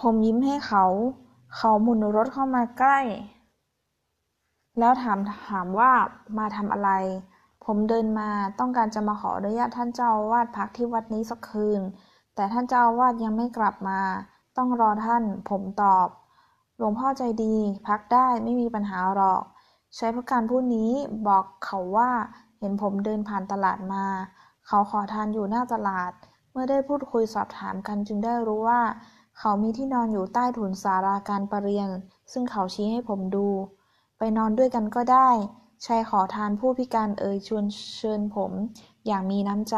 ผมยิ้มให้เขา เขาหมุนรถเข้ามาใกล้ แล้วถามถามว่ามาทำอะไร ผมเดินมาต้องการจะมาขออนุญาตท่านเจ้าอาวาสพักที่วัดนี้สักคืน แต่ท่านเจ้าอาวาสยังไม่กลับมา ต้องรอท่าน ผมตอบ หลวงพ่อใจดี พักได้ไม่มีปัญหาหรอก ใช้พระการผู้นี้บอกเขาว่าเห็นผมเดินผ่านตลาดมา เขาขอทานอยู่หน้าตลาด เมื่อได้พูดคุยสอบถามกันจึงได้รู้ว่า เขามีที่นอนอยู่ใต้ถุนศาลาการประเรียน ซึ่งเขาชี้ให้ผมดู ไปนอนด้วยกันก็ได้ ชายขอทานผู้พิการเอ่ยชวนเชิญผม อย่างมีน้ำใจ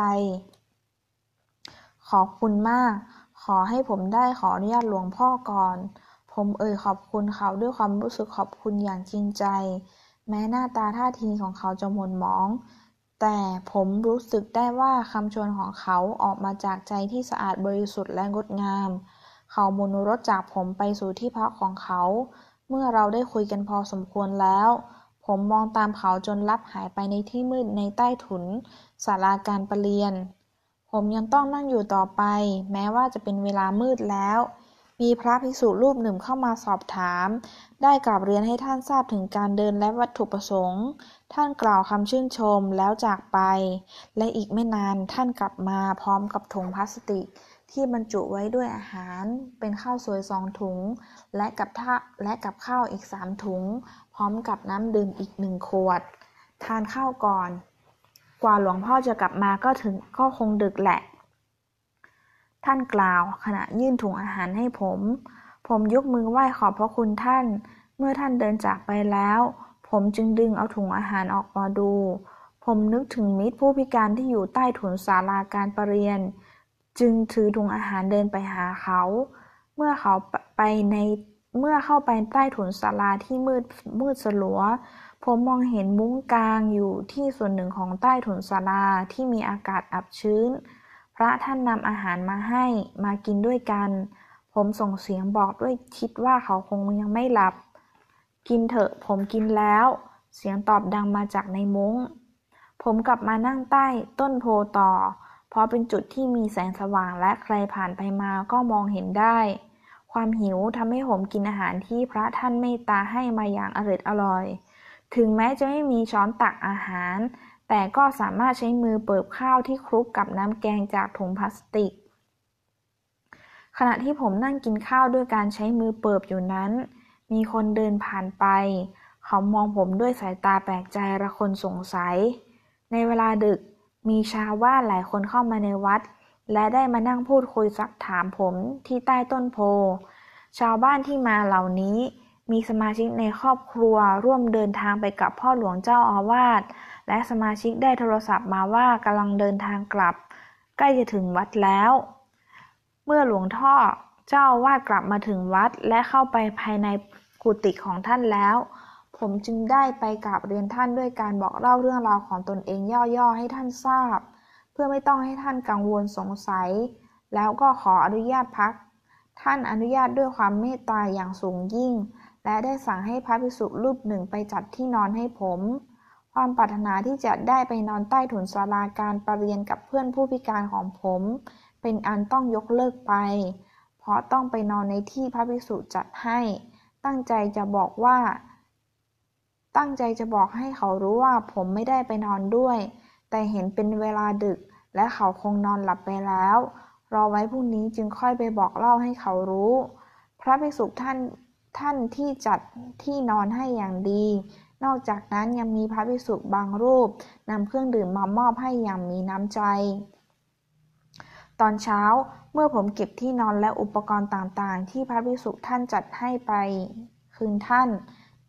ขอบคุณมาก ขอให้ผมได้ขออนุญาตหลวงพ่อก่อน ผมเอ่ยขอบคุณเขาด้วยความรู้สึกขอบคุณอย่างจริงใจ แม้หน้าตาท่าทีของเขาจะหม่นหมองแต่ผมรู้สึกได้ว่าคำชวนของเขาออกมาจากใจที่สะอาดบริสุทธิ์และงดงาม เขาหมุนรถจากผมไปสู่ที่พักของเขา เมื่อเราได้คุยกันพอสมควรแล้ว ผมมองตามเขาจนลับหายไปในที่มืดในใต้ถุนศาลาการประเรียน ผมยังต้องนั่งอยู่ต่อไป แม้ว่าจะเป็นเวลามืดแล้ว มีพระภิกษุรูปหนึ่งเข้ามาสอบถาม ได้กราบเรียนให้ท่านทราบถึงการเดินและวัตถุประสงค์ ท่านกล่าวคำชื่นชมแล้วจากไป และอีกไม่นานท่านกลับมาพร้อมกับถุงพลาสติก ที่บรรจุไว้ด้วยอาหาร เป็นข้าวสวยสองถุง และกับท่าและกับข้าวอีกสามถุง พร้อมกับน้ำดื่มอีกหนึ่งขวด ทานข้าวก่อน กว่าหลวงพ่อจะกลับมาก็ถึงก็คงดึกแหละ ท่านกล่าวขณะยื่นถุงอาหารให้ผม ผมยกมือไหว้ขอบพระคุณท่าน เมื่อท่านเดินจากไปแล้ว ผมจึงดึงเอาถุงอาหารออกมาดู ผมนึกถึงมิตรผู้พิการที่อยู่ใต้ถุนศาลาการประเรียน จึงถือถุงอาหารเดินไปหาเขา เมื่อเขาไปในเมื่อเข้าไปใต้ถุนศาลาที่มืดมืดสลัว ผมมองเห็นมุ้งกลางอยู่ที่ส่วนหนึ่งของใต้ถุนศาลาที่มีอากาศอับชื้น พระท่านนำอาหารมาให้มากินด้วยกัน ผมส่งเสียงบอกด้วยคิดว่าเขาคงยังไม่หลับ กินเถอะผมกินแล้ว เสียงตอบดังมาจากในมุง้ง ผมกลับมานั่งใต้ต้นโพต่อ เพราะเป็นจุดที่มีแสงสว่างและใครผ่านไปมาก็มองเห็นได้ ความหิวทำให้ผมกินอาหารที่พระท่านเมตตาให้มาอย่างอร่อยอร่อย ถึงแม้จะไม่มีช้อนตักอาหาร แต่ก็สามารถใช้มือเปิบข้าวที่คลุกกับน้ำแกงจากถุงพลาสติก ขณะที่ผมนั่งกินข้าวด้วยการใช้มือเปิบอยู่นั้น มีคนเดินผ่านไป เขามองผมด้วยสายตาแปลกใจระคนสงสัย ในเวลาดึก มีชาวบ้านหลายคนเข้ามาในวัด และได้มานั่งพูดคุยซักถามผมที่ใต้ต้นโพ ชาวบ้านที่มาเหล่านี้ มีสมาชิกในครอบครัวร่วมเดินทางไปกับพ่อหลวงเจ้าอาวาส และสมาชิกได้โทรศัพท์มาว่ากำลังเดินทางกลับ ใกล้จะถึงวัดแล้ว เมื่อหลวงท่อเจ้าอาวาสกลับมาถึงวัดและเข้าไปภายในกุฏิของท่านแล้ว ผมจึงได้ไปกราบเรียนท่านด้วยการบอกเล่าเรื่องราวของตนเองย่อๆให้ท่านทราบ เพื่อไม่ต้องให้ท่านกังวลสงสัย แล้วก็ขออนุญาตพัก ท่านอนุญาตด้วยความเมตตาอย่างสูงยิ่ง และได้สั่งให้พระภิกษุรูปหนึ่งไปจัดที่นอนให้ผม ความปรารถนาที่จะได้ไปนอนใต้ถุนศาลาการประเรียนกับเพื่อนผู้พิการของผม เป็นอันต้องยกเลิกไป เพราะต้องไปนอนในที่พระภิกษุจัดให้ ตั้งใจจะบอกว่า ตั้งใจจะบอกให้เขารู้ว่าผมไม่ได้ไปนอนด้วย แต่เห็นเป็นเวลาดึก และเขาคงนอนหลับไปแล้ว รอไว้พรุ่งนี้จึงค่อยไปบอกเล่าให้เขารู้ พระภิกษุท่านท่านที่จัดที่นอนให้อย่างดี นอกจากนั้นยังมีพระภิกษุบางรูปนำเครื่องดื่มมามอบให้อย่างมีน้ำใจ ตอนเช้าเมื่อผมเก็บที่นอนและอุปกรณ์ต่างๆ ที่พระภิกษุท่านจัดให้ไปคืนท่าน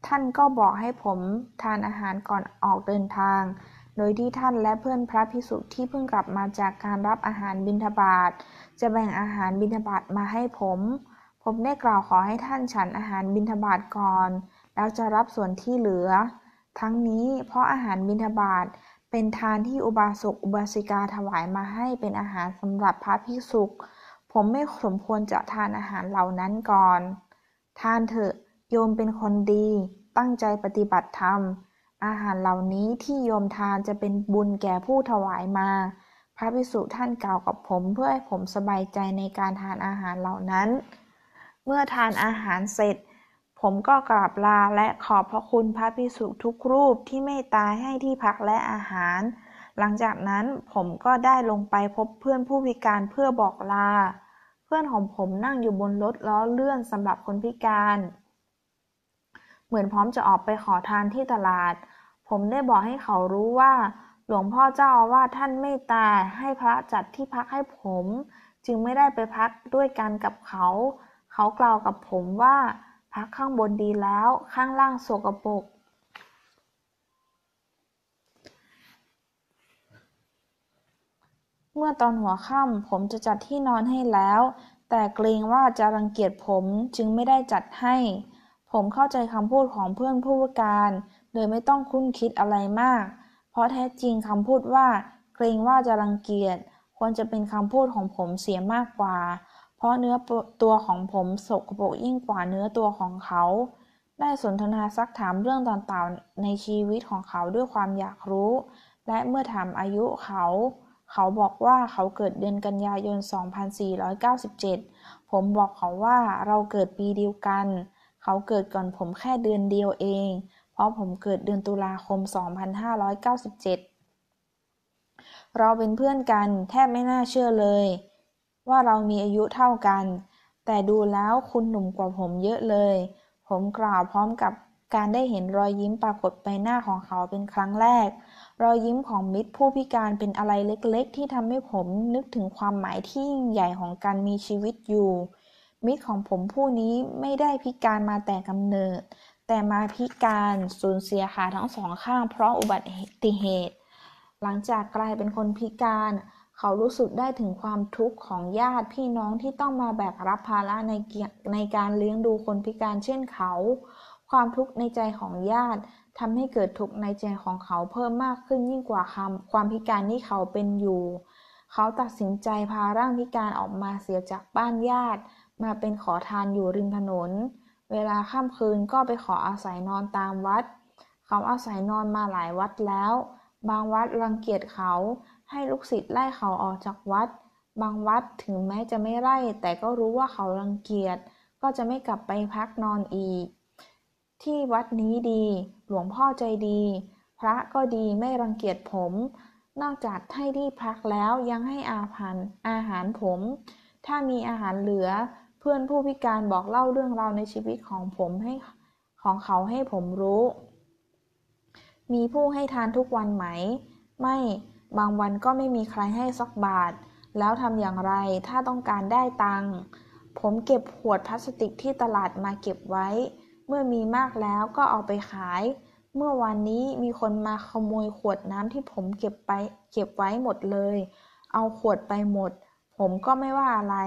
ท่านก็บอกให้ผมทานอาหารก่อนออกเดินทาง โดยที่ท่านและเพื่อนพระภิกษุที่เพิ่งกลับมาจากการรับอาหารบิณฑบาตจะแบ่งอาหารบิณฑบาตมาให้ผม ผมได้กล่าวขอให้ท่านฉันอาหารบิณฑบาตก่อน แล้วจะรับส่วนที่เหลือ ทั้งนี้เพราะอาหารบิณฑบาตเป็นทานที่อุบาสกอุบาสิกาถวายมาให้เป็นอาหารสำหรับพระภิกษุ ผมไม่สมควรจะทานอาหารเหล่านั้นก่อน ทานเถอะ โยมเป็นคนดี ตั้งใจปฏิบัติธรรม อาหารเหล่านี้ที่โยมทานจะเป็นบุญแก่ผู้ถวายมา พระภิกษุท่านกล่าวกับผมเพื่อให้ผมสบายใจในการทานอาหารเหล่านั้น เมื่อทานอาหารเสร็จ ผมก็กราบลาและขอบพระคุณพระภิกษุทุกรูปที่เมตตาให้ที่พักและอาหาร หลังจากนั้นผมก็ได้ลงไปพบเพื่อนผู้พิการเพื่อบอกลา เพื่อนของผมนั่งอยู่บนรถล้อเลื่อนสำหรับคนพิการ เหมือนพร้อมจะออกไปขอทานที่ตลาด ผมได้บอกให้เขารู้ว่า หลวงพ่อเจ้าอาวาสท่านเมตตาให้พระจัดที่พักให้ผม จึงไม่ได้ไปพักด้วยกันกับเขา เขากล่าวกับผมว่า พักข้างบนดีแล้วข้างล่างโสกปรกเมื่อตอนหัวค่ำผมจะจัดที่นอนให้แล้ว แต่เกรงว่าจะรังเกียจผมจึงไม่ได้จัดให้ ผมเข้าใจคำพูดของเพื่อนผู้การ โดยไม่ต้องคุ้นคิดอะไรมาก เพราะแท้จริงคำพูดว่า เกรงว่าจะรังเกียจควรจะเป็นคำพูดของผมเสียมากกว่า เพราะเนื้อตัวของผมสกปรกยิ่งกว่าเนื้อตัวของเขา ได้สนทนาซักถามเรื่องต่างๆในชีวิตของเขาด้วยความอยากรู้ และเมื่อถามอายุเขา เขาบอกว่าเขาเกิดเดือนกันยายน 2497 ผมบอกเขาว่าเราเกิดปีเดียวกัน เขาเกิดก่อนผมแค่เดือนเดียวเอง เพราะผมเกิดเดือนตุลาคม 2597 เราเป็นเพื่อนกันแทบไม่น่าเชื่อเลย ว่าเรามีอายุเท่ากัน แต่ดูแล้วคุณหนุ่มกว่าผมเยอะเลย ผมกล่าวพร้อมกับการได้เห็นรอยยิ้มปรากฏไปหน้าของเขาเป็นครั้งแรก รอยยิ้มของมิตรผู้พิการเป็นอะไรเล็กๆ ที่ทำให้ผมนึกถึงความหมายที่ยิ่งใหญ่ของการมีชีวิตอยู่ มิตรของผมผู้นี้ไม่ได้พิการมาแต่กำเนิด แต่มาพิการสูญเสียขาทั้งสองข้างเพราะอุบัติเหตุ หลังจากกลายเป็นคนพิการ เขารู้สึกได้ถึงความทุกข์ของญาติพี่น้องที่ต้องมาแบกรับภาระในในการเลี้ยงดูคนพิการเช่นเขา ความทุกข์ในใจของญาติทำให้เกิดทุกข์ในใจของเขาเพิ่มมากขึ้นยิ่งกว่าคำความพิการที่เขาเป็นอยู่ เขาตัดสินใจพาร่างพิการออกมาเสียจากบ้านญาติ มาเป็นขอทานอยู่ริมถนน เวลาค่ำคืนก็ไปขออาศัยนอนตามวัด เขาอาศัยนอนมาหลายวัดแล้ว บางวัดรังเกียจเขา ให้ลูกศิษย์ไล่เขาออกจากวัด บางวัดถึงแม้จะไม่ไล่ แต่ก็รู้ว่าเขารังเกียจ ก็จะไม่กลับไปพักนอนอีก ที่วัดนี้ดี หลวงพ่อใจดี พระก็ดีไม่รังเกียจผม นอกจากให้ที่พักแล้วยังให้อาหารอาหารผม ถ้ามีอาหารเหลือ เพื่อนผู้พิการบอกเล่าเรื่องราวในชีวิตของผมให้ของเขาให้ผมรู้ มีผู้ให้ทานทุกวันไหม ไม่ บางวันก็ไม่มีใครให้สักบาท แล้วทำอย่างไร ถ้าต้องการได้ตังค์ ผมเก็บขวดพลาสติกที่ตลาดมาเก็บไว้ เมื่อมีมากแล้วก็เอาไปขาย เมื่อวันนี้มีคนมาขโมยขวดน้ำที่ผมเก็บไปเก็บไว้หมดเลย เอาขวดไปหมด ผมก็ไม่ว่าอะไร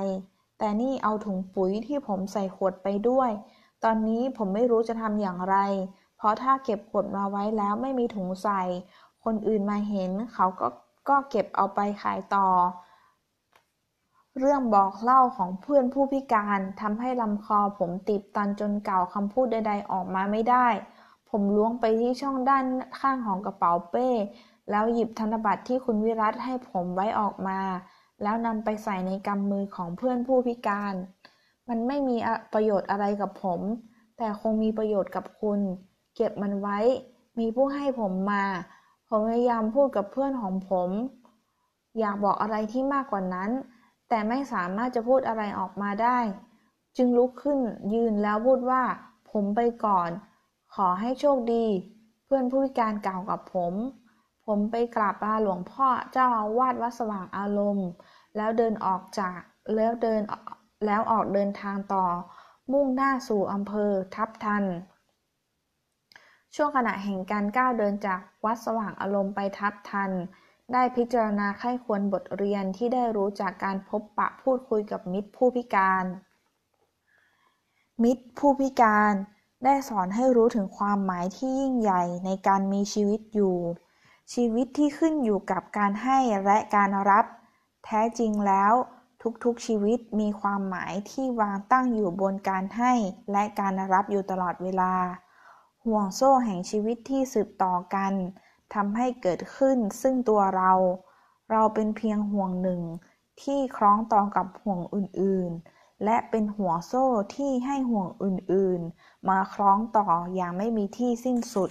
แต่นี่เอาถุงปุ๋ยที่ผมใส่ขวดไปด้วย ตอนนี้ผมไม่รู้จะทำอย่างไร เพราะถ้าเก็บขวดมาไว้แล้วไม่มีถุงใส่ คนอื่นมาเห็นเขาก็ก็เก็บเอาไปขายต่อ เรื่องบอกเล่าของเพื่อนผู้พิการทำให้ลำคอผมติดตันจนเก่าคำพูดใดๆออกมาไม่ได้ ผมล้วงไปที่ช่องด้านข้างของกระเป๋าเป้ แล้วหยิบธนบัตรที่คุณวิรัตให้ผมไว้ออกมา แล้วนำไปใส่ในกำมือของเพื่อนผู้พิการ มันไม่มีประโยชน์อะไรกับผม แต่คงมีประโยชน์กับคุณ เก็บมันไว้ มีผู้ให้ผมมา ผมพยายามพูดกับเพื่อนของผม อยากบอกอะไรที่มากกว่านั้น แต่ไม่สามารถจะพูดอะไรออกมาได้ จึงลุกขึ้นยืนแล้วพูดว่า ผมไปก่อน ขอให้โชคดี เพื่อนผู้พิการกล่าวกับผม ผมไปกราบลาหลวงพ่อเจ้าอาวาสวัดสว่างอารมณ์ แล้วเดินออกจากแล้วเดินแล้วออกเดินทางต่อ มุ่งหน้าสู่อำเภอทับทัน ช่วงขณะแห่งการก้าวเดินจากวัดสว่างอารมณ์ไปทับทัน ได้พิจารณาไข้ควรบทเรียนที่ได้รู้จากการพบปะพูดคุยกับมิตรผู้พิการ มิตรผู้พิการได้สอนให้รู้ถึงความหมายที่ยิ่งใหญ่ในการมีชีวิตอยู่ ชีวิตที่ขึ้นอยู่กับการให้และการรับ แท้จริงแล้วทุกๆชีวิตมีความหมายที่วางตั้งอยู่บนการให้และการรับอยู่ตลอดเวลา ห่วงโซ่แห่งชีวิตที่สืบต่อกันทำให้เกิดขึ้นซึ่งตัวเรา เราเป็นเพียงห่วงหนึ่ง ที่คล้องต่อกับห่วงอื่นๆ และเป็นห่วงโซ่ที่ให้ห่วงอื่นๆ มาคล้องต่ออย่างไม่มีที่สิ้นสุด